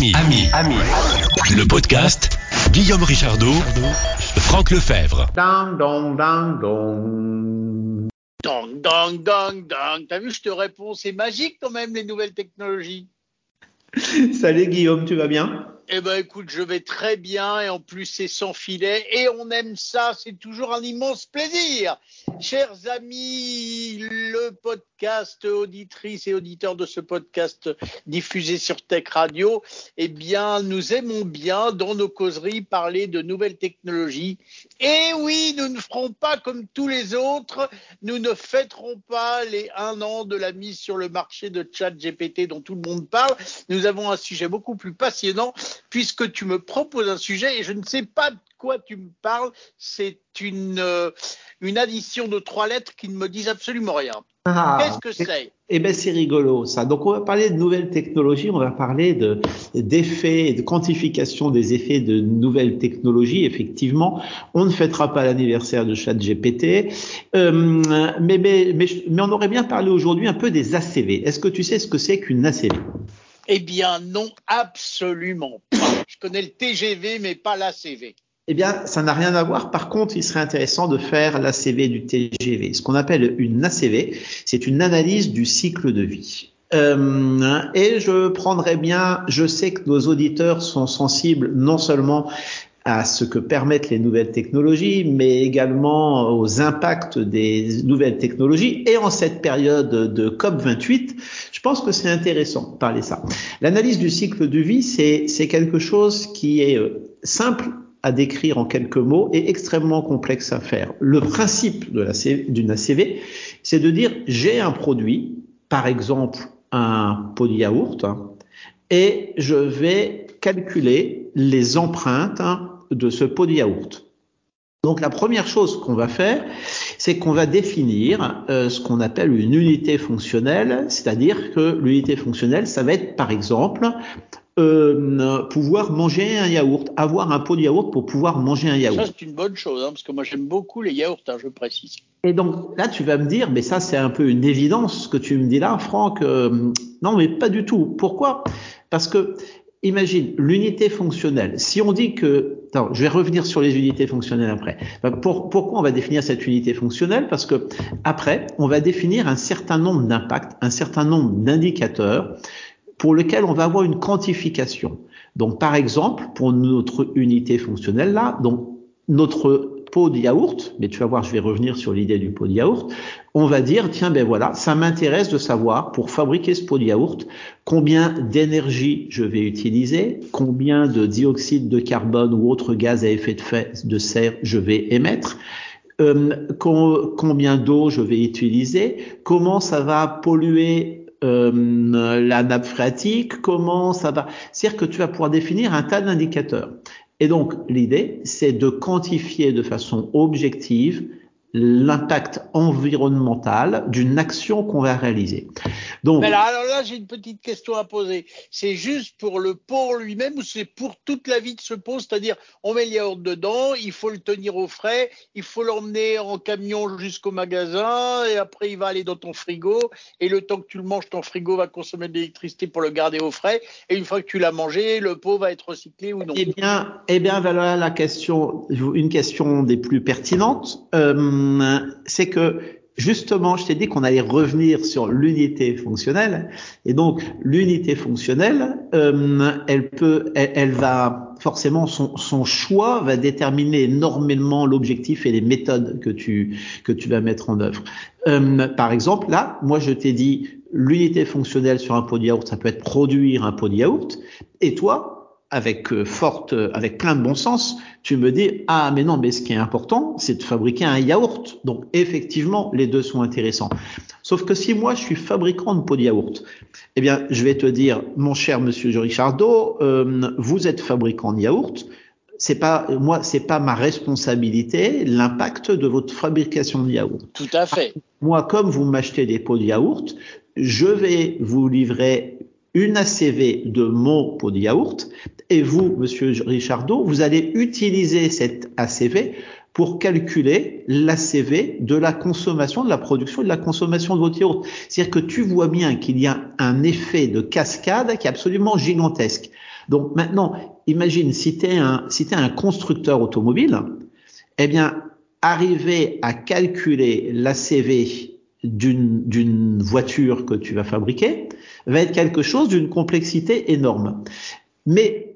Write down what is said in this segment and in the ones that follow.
Ami, ami, ami. Le podcast Guillaume Richardot, Franck Lefebvre. Dang, dong, dang, dong. Dong, dong, dong, dong. T'as vu, je te réponds, c'est magique quand même les nouvelles technologies. Salut Guillaume, tu vas bien? Eh ben écoute, je vais très bien et en plus c'est sans filet et on aime ça, c'est toujours un immense plaisir. Chers amis, le podcast, auditrices et auditeurs de ce podcast diffusé sur Tech Radio, eh bien nous aimons bien dans nos causeries parler de nouvelles technologies. Et oui, nous ne ferons pas comme tous les autres, nous ne fêterons pas les un an de la mise sur le marché de chat GPT dont tout le monde parle. Nous avons un sujet beaucoup plus passionnant puisque tu me proposes un sujet et je ne sais pas de quoi tu me parles. C'est une, euh, une addition de trois lettres qui ne me disent absolument rien. Ah, Qu'est-ce que c'est Eh ben c'est rigolo ça. Donc on va parler de nouvelles technologies, on va parler de d'effets de quantification des effets de nouvelles technologies. Effectivement, on ne fêtera pas l'anniversaire de ChatGPT, euh, mais, mais mais mais on aurait bien parlé aujourd'hui un peu des ACV. Est-ce que tu sais ce que c'est qu'une ACV Eh bien non, absolument pas. Je connais le TGV mais pas l'ACV. Eh bien, ça n'a rien à voir. Par contre, il serait intéressant de faire l'ACV du TGV. Ce qu'on appelle une ACV, c'est une analyse du cycle de vie. Euh, et je prendrais bien, je sais que nos auditeurs sont sensibles non seulement à ce que permettent les nouvelles technologies, mais également aux impacts des nouvelles technologies. Et en cette période de COP28, je pense que c'est intéressant de parler ça. L'analyse du cycle de vie, c'est quelque chose qui est simple à décrire en quelques mots et extrêmement complexe à faire. Le principe d'une ACV, c'est de dire j'ai un produit, par exemple un pot de yaourt, hein, et je vais calculer les empreintes hein, de ce pot de yaourt. Donc la première chose qu'on va faire, c'est qu'on va définir euh, ce qu'on appelle une unité fonctionnelle, c'est-à-dire que l'unité fonctionnelle, ça va être par exemple euh, pouvoir manger un yaourt, avoir un pot de yaourt pour pouvoir manger un yaourt. Ça, c'est une bonne chose, hein, parce que moi, j'aime beaucoup les yaourts, hein, je précise. Et donc, là, tu vas me dire, mais ça, c'est un peu une évidence, ce que tu me dis là, Franck. Euh, non, mais pas du tout. Pourquoi? Parce que, imagine, l'unité fonctionnelle. Si on dit que... Attends, je vais revenir sur les unités fonctionnelles après. Pour, pourquoi on va définir cette unité fonctionnelle? Parce que, après, on va définir un certain nombre d'impacts, un certain nombre d'indicateurs pour lequel on va avoir une quantification. Donc, par exemple, pour notre unité fonctionnelle là, donc notre pot de yaourt, mais tu vas voir, je vais revenir sur l'idée du pot de yaourt, on va dire, tiens, ben voilà, ça m'intéresse de savoir, pour fabriquer ce pot de yaourt, combien d'énergie je vais utiliser, combien de dioxyde de carbone ou autre gaz à effet de, de serre je vais émettre, euh, combien d'eau je vais utiliser, comment ça va polluer euh, la nappe phréatique, comment ça va. C'est-à-dire que tu vas pouvoir définir un tas d'indicateurs. Et donc, l'idée, c'est de quantifier de façon objective l'impact environnemental d'une action qu'on va réaliser. Donc, Mais là, alors là, j'ai une petite question à poser. C'est juste pour le pot lui-même ou c'est pour toute la vie de ce pot C'est-à-dire, on met yaourt dedans, il faut le tenir au frais, il faut l'emmener en camion jusqu'au magasin et après il va aller dans ton frigo et le temps que tu le manges, ton frigo va consommer de l'électricité pour le garder au frais et une fois que tu l'as mangé, le pot va être recyclé ou non? Eh bien, eh bien, voilà la question, une question des plus pertinentes. Euh, c'est que justement, je t'ai dit qu'on allait revenir sur l'unité fonctionnelle, et donc l'unité fonctionnelle, euh, elle peut, elle, elle, va forcément son, son choix va déterminer énormément l'objectif et les méthodes que tu que tu vas mettre en œuvre. Euh, par exemple, là, moi, je t'ai dit l'unité fonctionnelle sur un pot de yaourt, ça peut être produire un pot de yaourt, et toi, avec euh, forte, avec plein de bon sens, tu me dis ah mais non mais ce qui est important c'est de fabriquer un yaourt. Donc effectivement les deux sont intéressants. Sauf que si moi je suis fabricant de pot de yaourt, eh bien je vais te dire mon cher Monsieur Richardot, euh, vous êtes fabricant de yaourt. C'est pas moi, c'est pas ma responsabilité l'impact de votre fabrication de yaourt. Tout à fait. Moi, comme vous m'achetez des pots de yaourt, je vais vous livrer une ACV de mon pot de yaourt et vous, monsieur Richardot, vous allez utiliser cette ACV pour calculer l'ACV de la consommation, de la production et de la consommation de votre yaourt. C'est-à-dire que tu vois bien qu'il y a un effet de cascade qui est absolument gigantesque. Donc maintenant, imagine si tu es un, si un constructeur automobile, eh bien, arriver à calculer l'ACV d'une voiture que tu vas fabriquer va être quelque chose d'une complexité énorme. Mais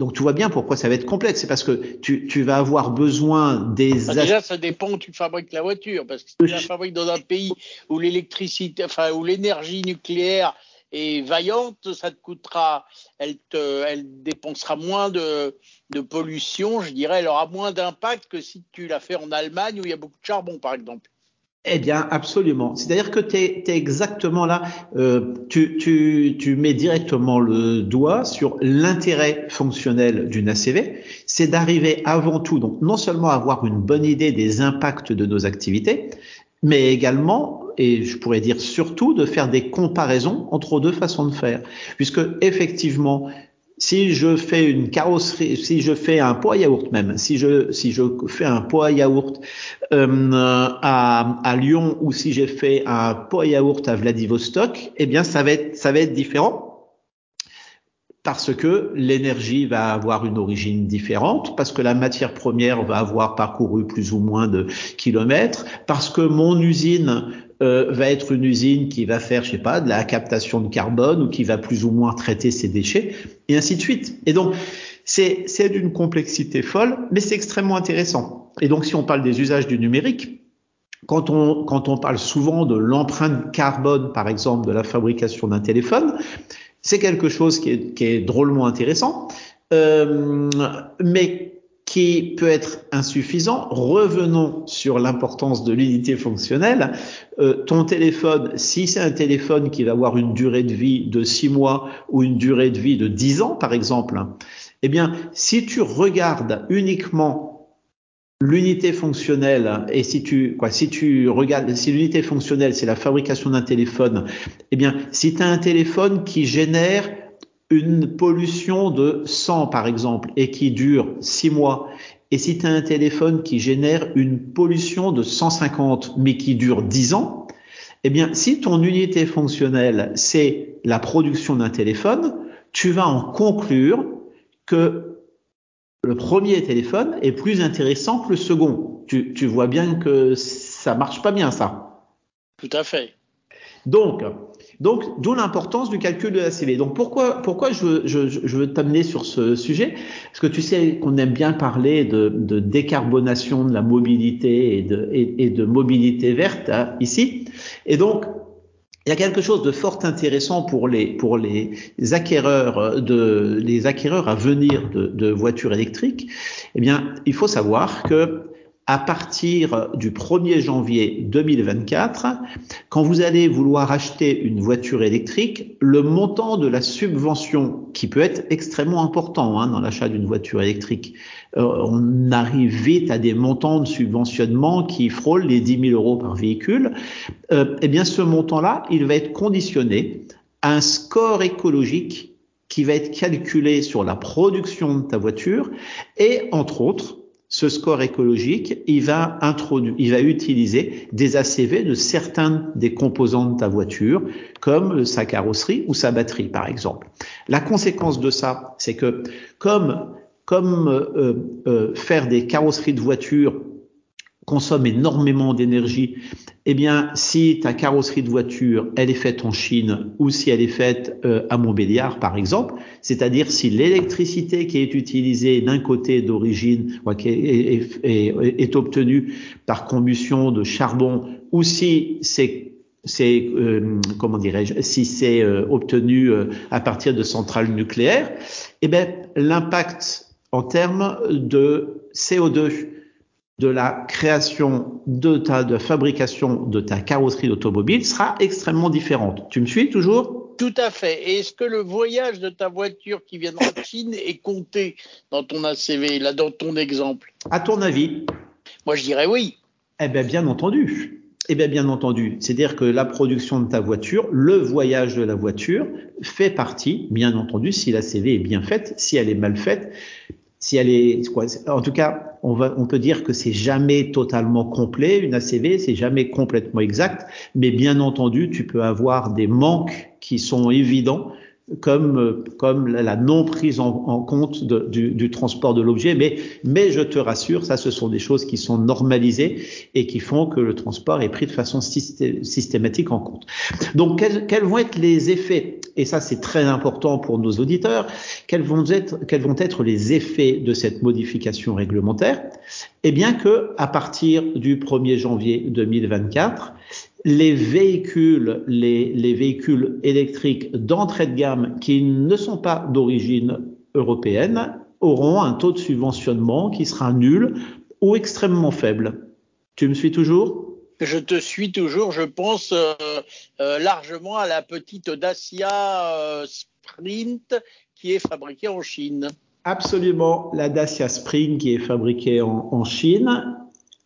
donc tu vois bien pourquoi ça va être complexe, c'est parce que tu, tu, vas avoir besoin des... Ah, déjà, ça dépend où tu fabriques la voiture, parce que si tu la fabriques dans un pays où l'électricité, enfin où l'énergie nucléaire est vaillante, ça te coûtera, elle te, elle dépensera moins de, de pollution, je dirais, elle aura moins d'impact que si tu la fais en Allemagne où il y a beaucoup de charbon, par exemple. Eh bien, absolument. C'est-à-dire que tu es, exactement là, euh, tu, tu, tu, mets directement le doigt sur l'intérêt fonctionnel d'une ACV, c'est d'arriver avant tout, donc non seulement à avoir une bonne idée des impacts de nos activités, mais également, et je pourrais dire surtout, de faire des comparaisons entre deux façons de faire, puisque effectivement, si je fais une carrosserie, si je fais un pot à yaourt même, si je si je fais un pot à yaourt euh, à, à Lyon ou si j'ai fait un pot à yaourt à Vladivostok, eh bien ça va être ça va être différent parce que l'énergie va avoir une origine différente, parce que la matière première va avoir parcouru plus ou moins de kilomètres, parce que mon usine euh, va être une usine qui va faire, je sais pas, de la captation de carbone ou qui va plus ou moins traiter ses déchets, et ainsi de suite. Et donc, c'est, c'est d'une complexité folle, mais c'est extrêmement intéressant. Et donc, si on parle des usages du numérique, quand on, quand on parle souvent de l'empreinte carbone, par exemple, de la fabrication d'un téléphone, c'est quelque chose qui est, qui est drôlement intéressant, euh, mais qui peut être insuffisant. Revenons sur l'importance de l'unité fonctionnelle. Euh, ton téléphone, si c'est un téléphone qui va avoir une durée de vie de 6 mois ou une durée de vie de 10 ans, par exemple, eh bien, si tu regardes uniquement l'unité fonctionnelle et si tu quoi si tu regardes si l'unité fonctionnelle c'est la fabrication d'un téléphone eh bien si tu as un téléphone qui génère une pollution de 100 par exemple et qui dure 6 mois, et si tu as un téléphone qui génère une pollution de 150 mais qui dure 10 ans, eh bien si ton unité fonctionnelle c'est la production d'un téléphone, tu vas en conclure que le premier téléphone est plus intéressant que le second. Tu, tu vois bien que ça marche pas bien ça. Tout à fait. Donc, donc, d'où l'importance du calcul de la CV. Donc, pourquoi, pourquoi je veux, je, je veux t'amener sur ce sujet? Parce que tu sais qu'on aime bien parler de, de, décarbonation de la mobilité et de, et, de mobilité verte hein, ici. Et donc, il y a quelque chose de fort intéressant pour les pour les acquéreurs de les acquéreurs à venir de, de voitures électriques. Eh bien, il faut savoir que à partir du 1er janvier 2024, quand vous allez vouloir acheter une voiture électrique, le montant de la subvention, qui peut être extrêmement important hein, dans l'achat d'une voiture électrique, euh, on arrive vite à des montants de subventionnement qui frôlent les 10 000 euros par véhicule, euh, eh bien ce montant-là, il va être conditionné à un score écologique qui va être calculé sur la production de ta voiture et entre autres ce score écologique, il va introduire, il va utiliser des ACV de certains des composants de ta voiture, comme sa carrosserie ou sa batterie, par exemple. La conséquence de ça, c'est que comme comme euh, euh, faire des carrosseries de voitures consomme énormément d'énergie, eh bien, si ta carrosserie de voiture, elle est faite en Chine ou si elle est faite euh, à Montbéliard, par exemple, c'est-à-dire si l'électricité qui est utilisée d'un côté d'origine est, est, est, obtenue par combustion de charbon ou si c'est c'est euh, comment dirais-je si c'est euh, obtenu à partir de centrales nucléaires, eh bien l'impact en termes de CO2 de la création de ta de fabrication de ta carrosserie d'automobile sera extrêmement différente. Tu me suis toujours? Tout à fait. Et est-ce que le voyage de ta voiture qui viendra de Chine est compté dans ton ACV, là, dans ton exemple? À ton avis? Moi, je dirais oui. Eh bien, bien entendu. Eh bien, bien entendu. C'est-à-dire que la production de ta voiture, le voyage de la voiture fait partie, bien entendu, si la CV est bien faite, si elle est mal faite, si elle est, en tout cas, on, va, on peut dire que c'est jamais totalement complet. Une ACV, c'est jamais complètement exact, mais bien entendu, tu peux avoir des manques qui sont évidents comme, comme la non prise en, compte de, du, du, transport de l'objet. Mais, mais je te rassure, ça, ce sont des choses qui sont normalisées et qui font que le transport est pris de façon systématique en compte. Donc, quels, quels vont être les effets? Et ça, c'est très important pour nos auditeurs. Quels vont être, quels vont être les effets de cette modification réglementaire? Eh bien que, à partir du 1er janvier 2024, les véhicules, les, les véhicules électriques d'entrée de gamme qui ne sont pas d'origine européenne auront un taux de subventionnement qui sera nul ou extrêmement faible. Tu me suis toujours? Je te suis toujours, je pense euh, euh, largement à la petite Dacia euh, Sprint qui est fabriquée en Chine. Absolument, la Dacia Sprint qui est fabriquée en, en Chine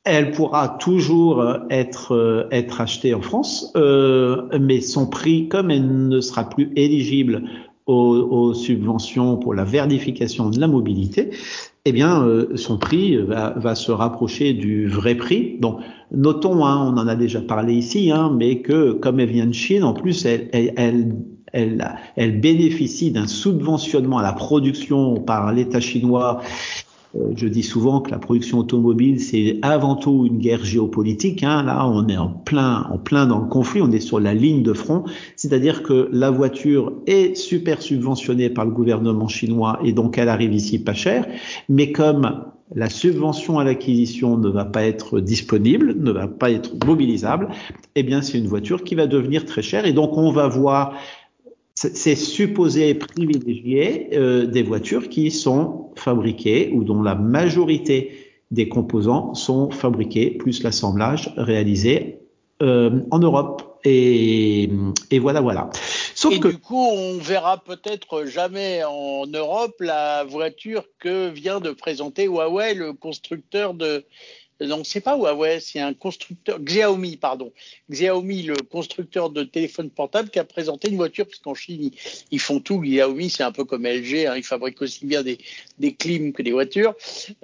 elle pourra toujours euh, être euh, être achetée en France, euh, mais son prix, comme elle ne sera plus éligible aux, subventions pour la verdification de la mobilité, eh bien, euh, son prix va, se rapprocher du vrai prix. Donc, notons, hein, on en a déjà parlé ici, hein, mais que comme elle vient de Chine, en plus, elle, elle, elle elle, bénéficie d'un subventionnement à la production par l'État chinois je dis souvent que la production automobile, c'est avant tout une guerre géopolitique. Hein. Là, on est en plein, en plein dans le conflit, on est sur la ligne de front. C'est-à-dire que la voiture est super subventionnée par le gouvernement chinois et donc elle arrive ici pas cher. Mais comme la subvention à l'acquisition ne va pas être disponible, ne va pas être mobilisable, eh bien c'est une voiture qui va devenir très chère et donc on va voir c'est supposé privilégier euh, des voitures qui sont fabriquées ou dont la majorité des composants sont fabriqués, plus l'assemblage réalisé euh, en Europe. Et, et, voilà, voilà. Sauf et que, du coup, on verra peut-être jamais en Europe la voiture que vient de présenter Huawei, le constructeur de, donc c'est pas Huawei, c'est un constructeur Xiaomi pardon. Xiaomi le constructeur de téléphone portable qui a présenté une voiture parce qu'en Chine ils, font tout. Xiaomi c'est un peu comme LG, hein, ils fabriquent aussi bien des des clims que des voitures.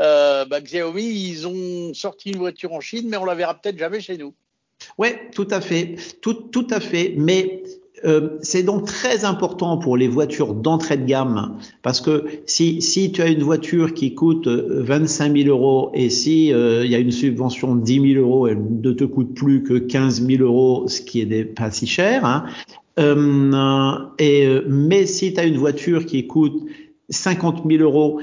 Euh, bah, Xiaomi ils ont sorti une voiture en Chine mais on la verra peut-être jamais chez nous. Ouais, tout à fait, tout tout à fait. Mais euh, c'est donc très important pour les voitures d'entrée de gamme parce que si, si tu as une voiture qui coûte 25 euh, 000 euros et si euh, il y a une subvention de 10 000 euros, elle ne te coûte plus que 15 000 euros, ce qui est pas si cher. Hein, et, mais si tu as une voiture qui coûte 50 000 euros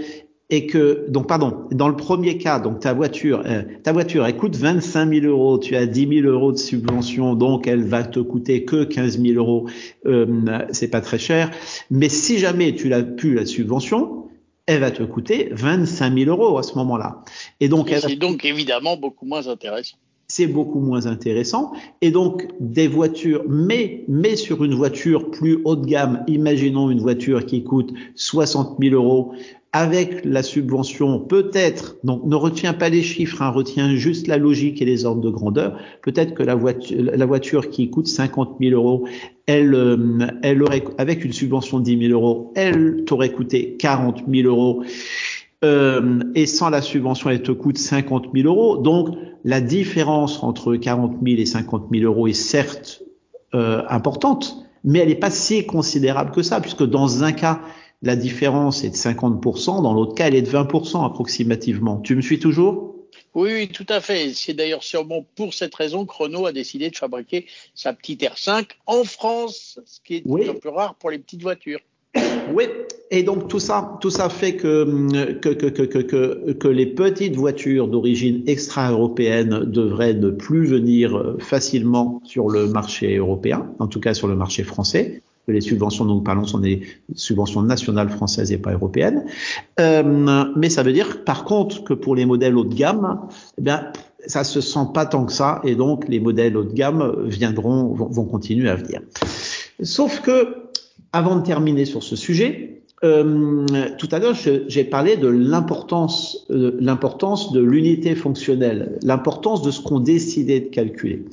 et que donc pardon dans le premier cas donc ta voiture euh, ta voiture elle coûte 25 000 euros tu as 10 000 euros de subvention donc elle va te coûter que 15 000 euros euh, c'est pas très cher. Mais si jamais tu l'as plus la subvention elle va te coûter 25 000 euros à ce moment-là. Et donc c'est donc évidemment beaucoup moins intéressant c'est beaucoup moins intéressant. Et donc, des voitures, mais, mais sur une voiture plus haut de gamme, imaginons une voiture qui coûte 60 000 euros, avec la subvention, peut-être, donc ne retiens pas les chiffres, hein, retiens juste la logique et les ordres de grandeur, peut-être que la voiture, la voiture qui coûte 50 000 euros, elle, euh, elle aurait, avec une subvention de 10 000 euros, elle t'aurait coûté 40 000 euros. Euh, et sans la subvention, elle te coûte 50 000 euros. Donc, la différence entre 40 000 et 50 000 euros est certes euh, importante, mais elle n'est pas si considérable que ça, puisque dans un cas, la différence est de 50%, dans l'autre cas, elle est de 20% approximativement. Tu me suis toujours? Oui, oui, tout à fait. C'est d'ailleurs sûrement pour cette raison que Renault a décidé de fabriquer sa petite R5 en France, ce qui est un peu rare pour les petites voitures. Oui, et donc tout ça, tout ça fait que, que, que, que, que les petites voitures d'origine extra-européenne devraient ne plus venir facilement sur le marché européen, en tout cas sur le marché français les subventions dont nous parlons sont des subventions nationales françaises et pas européennes. Euh, mais ça veut dire, par contre, que pour les modèles haut de gamme, eh bien, ça se sent pas tant que ça, et donc les modèles haut de gamme viendront, vont continuer à venir. Sauf que, avant de terminer sur ce sujet, euh, tout à l'heure, j'ai parlé de l'importance, euh, l'importance de l'unité fonctionnelle, l'importance de ce qu'on décidait de calculer.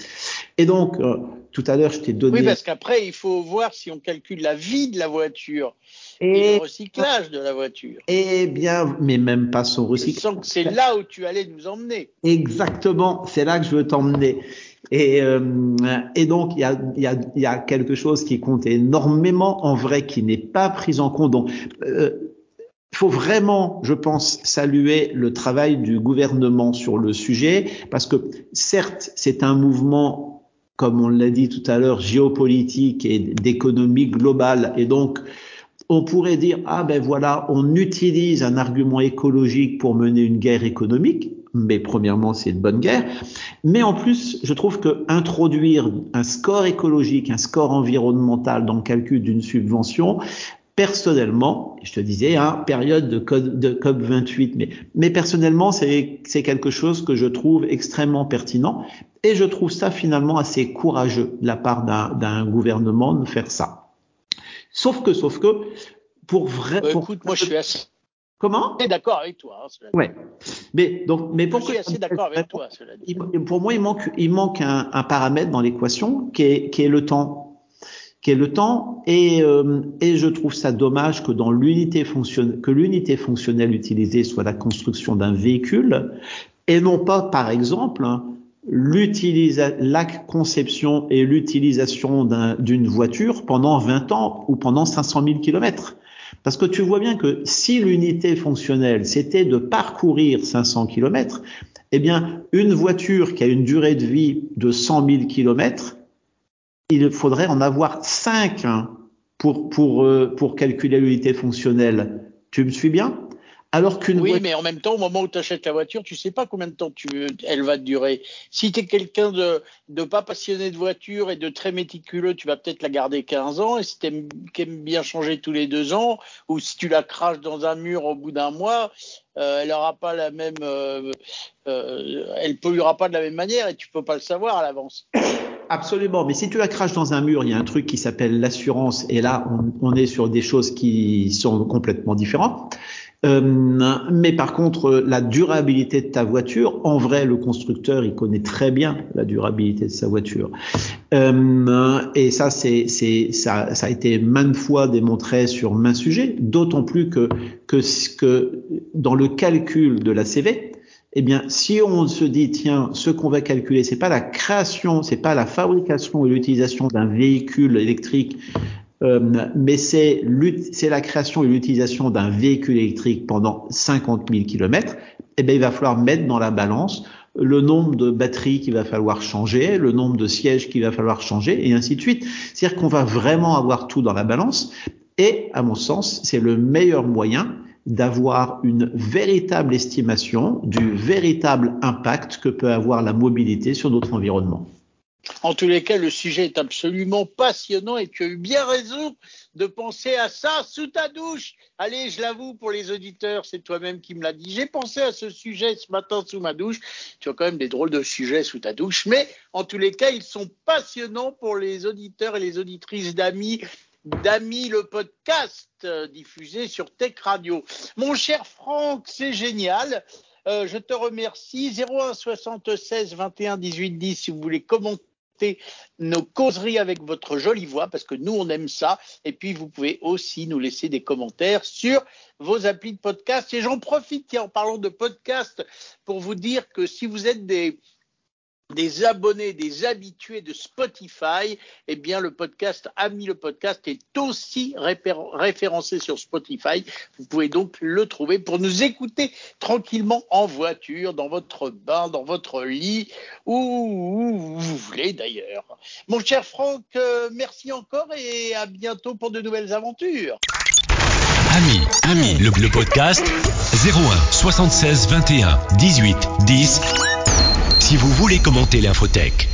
Et donc, euh, tout à l'heure, je t'ai donné. Oui, parce qu'après, il faut voir si on calcule la vie de la voiture et, le recyclage de la voiture. Eh bien, mais même pas son recyclage. Je sens que c'est là où tu allais nous emmener. Exactement, c'est là que je veux t'emmener. Et, euh, et donc, il y a, y, a, y a quelque chose qui compte énormément en vrai, qui n'est pas pris en compte. Donc, euh, il faut vraiment, je pense, saluer le travail du gouvernement sur le sujet, parce que certes, c'est un mouvement, comme on l'a dit tout à l'heure, géopolitique et d'économie globale, et donc on pourrait dire ah ben voilà, on utilise un argument écologique pour mener une guerre économique, mais premièrement c'est une bonne guerre, mais en plus je trouve que introduire un score écologique, un score environnemental dans le calcul d'une subvention, personnellement, je te disais, hein, période de, de COP 28, mais, mais personnellement, c'est quelque chose que je trouve extrêmement pertinent et je trouve ça finalement assez courageux de la part d'un gouvernement de faire ça. Sauf que, sauf que, pour vrai. Bah, écoute, moi je suis assez. Comment? D'accord avec toi. Hein, ouais. Mais donc, mais pour je suis assez d'accord avec toi. Cela dit. pour moi, il manque, il manque un, un paramètre dans l'équation qui est, qui est le temps qui est le temps. Et, euh, et je trouve ça dommage que dans l'unité fonctionnelle, que l'unité fonctionnelle utilisée soit la construction d'un véhicule et non pas, par exemple, la conception et l'utilisation d'une voiture pendant 20 ans ou pendant 500 000 kilomètres. Parce que tu vois bien que si l'unité fonctionnelle, c'était de parcourir 500 kilomètres, eh bien, une voiture qui a une durée de vie de 100 000 kilomètres, il faudrait en avoir 5 hein, pour, pour, euh, pour calculer l'unité fonctionnelle. Tu me suis bien? Alors qu'une oui, mais en même temps, au moment où tu achètes la voiture, tu sais pas combien de temps tu, elle va durer. Si tu es quelqu'un de, de pas passionné de voiture et de très méticuleux, tu vas peut-être la garder 15 ans. Et si tu aimes, bien changer tous les deux ans, ou si tu la craches dans un mur au bout d'un mois, euh, elle aura pas la même, euh, euh, elle polluera pas de la même manière et tu peux pas le savoir à l'avance. Absolument, mais si tu la craches dans un mur, il y a un truc qui s'appelle l'assurance, et là, on, on, est sur des choses qui sont complètement différentes. Euh, mais par contre, la durabilité de ta voiture, en vrai, le constructeur, il connaît très bien la durabilité de sa voiture. Euh, et ça, c'est, ça, ça a été maintes fois démontré sur main sujet, d'autant plus que, que, que dans le calcul de la CV, eh bien, si on se dit, tiens, ce qu'on va calculer, c'est pas la création, c'est pas la fabrication et l'utilisation d'un véhicule électrique, euh, mais c'est la création et l'utilisation d'un véhicule électrique pendant 50 000 kilomètres, eh bien, il va falloir mettre dans la balance le nombre de batteries qu'il va falloir changer, le nombre de sièges qu'il va falloir changer, et ainsi de suite. C'est-à-dire qu'on va vraiment avoir tout dans la balance, et à mon sens, c'est le meilleur moyen d'avoir une véritable estimation du véritable impact que peut avoir la mobilité sur notre environnement. En tous les cas, le sujet est absolument passionnant et tu as eu bien raison de penser à ça sous ta douche. Allez, je l'avoue pour les auditeurs, c'est toi-même qui me l'as dit. J'ai pensé à ce sujet ce matin sous ma douche. Tu as quand même des drôles de sujets sous ta douche, mais en tous les cas, ils sont passionnants pour les auditeurs et les auditrices d'amis d'amis le podcast euh, diffusé sur Tech Radio. Mon cher Franck, c'est génial. Euh, je te remercie. 01 76 21 18 10 si vous voulez commenter nos causeries avec votre jolie voix parce que nous on aime ça. Et puis vous pouvez aussi nous laisser des commentaires sur vos applis de podcast. Et j'en profite en parlant de podcast pour vous dire que si vous êtes des des abonnés, des habitués de Spotify, eh bien le podcast Ami le podcast est aussi référencé sur Spotify. Vous pouvez donc le trouver pour nous écouter tranquillement en voiture, dans votre bain, dans votre lit, où, vous voulez d'ailleurs. Mon cher Franck, euh, merci encore et à bientôt pour de nouvelles aventures. Ami, Ami, le, le podcast 01 76 21 18 10 si vous voulez commenter l'infotech.